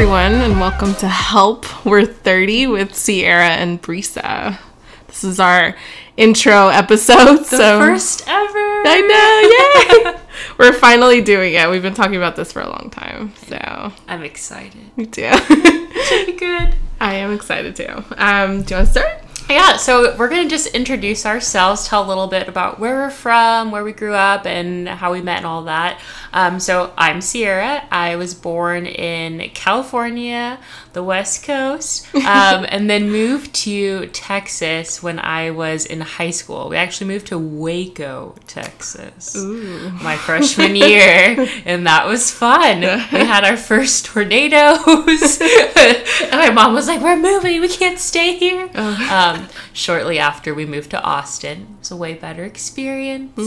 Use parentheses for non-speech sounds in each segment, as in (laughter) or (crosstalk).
everyone, and welcome to Help We're 30 with Sierra and Brisa. This is our intro episode. The so first ever. I know, yay! (laughs) We're finally doing it. We've been talking about this for a long time, so I'm excited. me too. (laughs) Should be good. I am excited too. Um, do you want to start? Yeah, so we're going to just introduce ourselves, tell a little bit about where we're from, where we grew up, and how we met and all that. Um, so I'm Sierra. I was born in California, the West Coast, um, (laughs) and then moved to Texas when I was in high school. We actually moved to Waco, Texas, my freshman year, (laughs) and that was fun. We had our first tornadoes, (laughs) and my mom was like, "We're moving. We can't stay here." Um, shortly after we moved to Austin, it was a way better experience.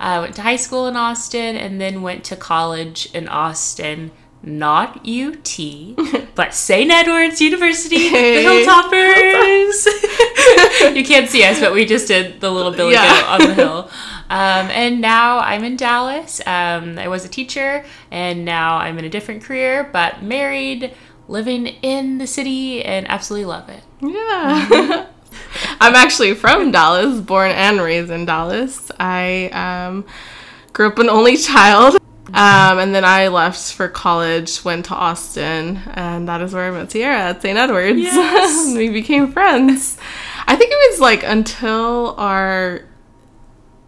I went to high school in Austin, and then went to college in Austin. Not UT, (laughs) but St. Edward's University, Hey. the Hilltoppers. (laughs) (laughs) you can't see us, but we just did the little Billy Yeah. Goat on the hill. Um, and now I'm in Dallas. Um, I was a teacher, and now I'm in a different career, but married, living in the city, and absolutely love it. Yeah. I'm actually from Dallas, born and raised in Dallas. I um, grew up an only child. Um, and then I left for college, went to Austin, and that is where I met Sierra at St. Edward's. Yes. (laughs) we became friends. I think it was like until our,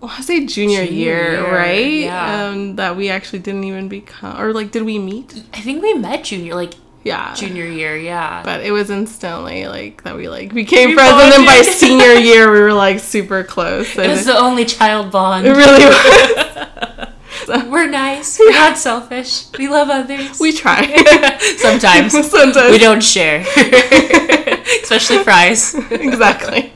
well, I say junior, Junior year, year, right? yeah. Um, that we actually didn't even become, or like, did we meet? I think we met junior, like Yeah. junior year, yeah. But it was instantly like that we like became We friends, and then by senior (laughs) year we were like super close. it was the only child bond. it really (laughs) was. (laughs) We're nice. We're not selfish. We love others. we try. Sometimes. Sometimes. We don't share. Especially fries. exactly.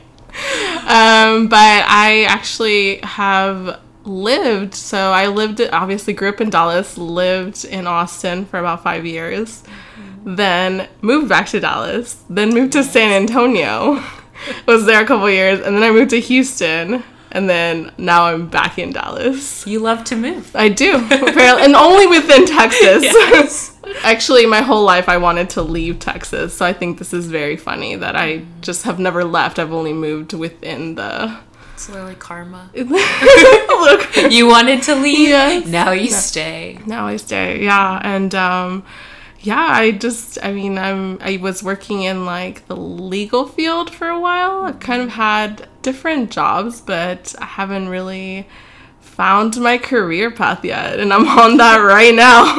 Um, but I actually have lived. So I lived, obviously, grew up in Dallas, lived in Austin for about five years, mm-hmm. then moved back to Dallas, then moved to San Antonio, (laughs) was there a couple years, and then I moved to Houston, and then now I'm back in Dallas. You love to move. I do, apparently, and only within Texas. (laughs) Yes. (laughs) Actually, my whole life I wanted to leave Texas, so I think this is very funny that I just have never left. I've only moved within the. It's literally karma. (laughs) Look, You wanted to leave. Yes. Now you stay. now I stay, yeah, and um, yeah, I just, I mean, I'm, I was working in like the legal field for a while. I've kind of had different jobs, but I haven't really found my career path yet, and I'm on that (laughs) right now.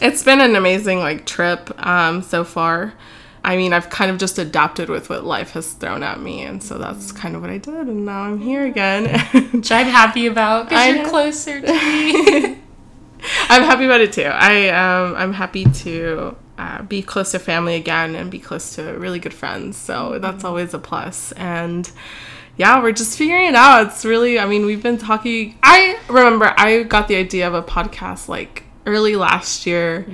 (laughs) it's been an amazing like trip um, so far. I mean, I've kind of just adapted with what life has thrown at me, and so that's kind of what I did, and now I'm here again. (laughs) Which I'm happy about because you're closer to me. (laughs) I'm happy about it too. I um, I'm happy to uh, be close to family again and be close to really good friends. So that's always a plus. And yeah, we're just figuring it out. It's really, I mean, we've been talking. I remember I got the idea of a podcast like early last year.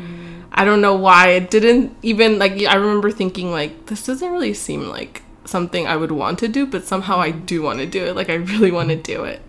I don't know why it didn't even like. I remember thinking like this doesn't really seem like something I would want to do, but somehow I do want to do it. Like I really want to do it.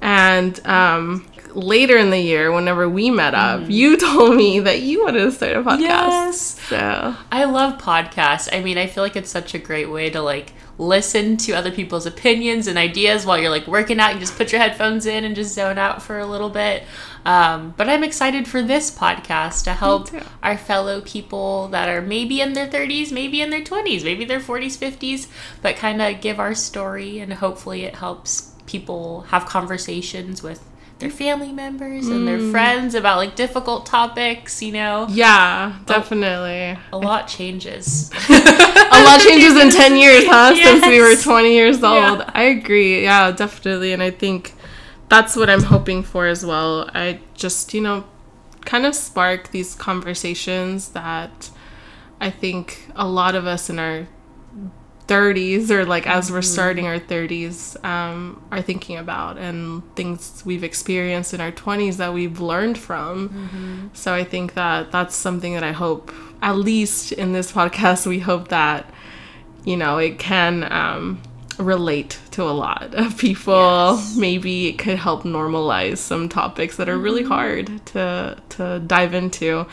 And um, later in the year, whenever we met up, you (laughs) told me that you wanted to start a podcast. Yes. So I love podcasts. I mean, I feel like it's such a great way to like listen to other people's opinions and ideas while you're like working out. You just put your headphones in and just zone out for a little bit. Um, but I'm excited for this podcast to help our fellow people that are maybe in their 30s, maybe in their 20s, maybe their 40s, 50s, but kind of give our story and hopefully it helps people have conversations with their family members and their mm. friends about like difficult topics, you know. yeah, definitely. A lot changes. (laughs) a lot changes in 10 years, huh? (laughs) Since we were 20 years old. Yeah. I agree. Yeah, definitely. And I think that's what I'm hoping for as well. I just, you know, kind of spark these conversations that I think a lot of us in our 30s or like as we're starting our 30s um, are thinking about and things we've experienced in our 20s that we've learned from. So i think that that's something that i hope at least in this podcast we hope that you know it can um, relate to a lot of people. Yes. maybe it could help normalize some topics that are really hard to to dive into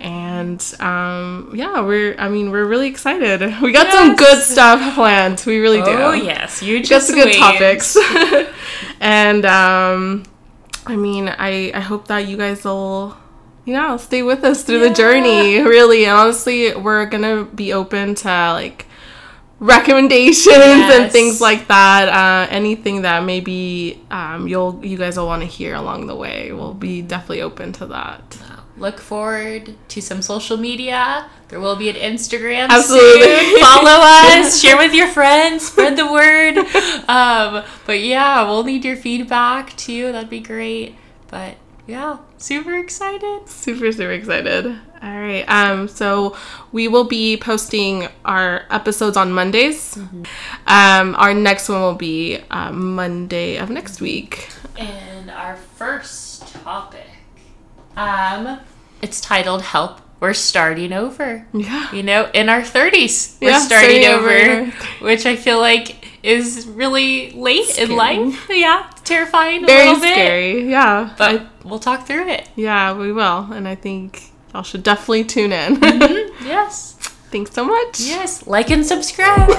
And um, yeah, we're I mean we're really excited. (laughs) We got some good stuff planned. We really do. Oh yes, you We got just some good topics. (laughs) (laughs) and um, I mean I I hope that you guys will you know stay with us through the journey. Really, and honestly, we're gonna be open to like recommendations and things like that. Uh, anything that maybe um, you'll you guys will want to hear along the way, we'll be definitely open to that. Look forward to some social media. There will be an Instagram Absolutely. soon. (laughs) Follow us, share with your friends, spread the word. (laughs) Um, but yeah, we'll need your feedback too. That'd be great. But yeah, super excited. Super, super excited. All right. Um, so we will be posting our episodes on Mondays. Um, our next one will be uh, Monday of next week. And our first topic, um, it's titled "Help." We're starting over. Yeah. You know, in our thirties, we're Yeah, starting, over, over. which I feel like is really late Scary. in life. Yeah, terrifying a Very little bit. scary. Yeah. But I- we'll talk through it. yeah, we will. And I think y'all should definitely tune in. (laughs) Yes. Thanks so much. Yes. Like and subscribe. (laughs) (laughs)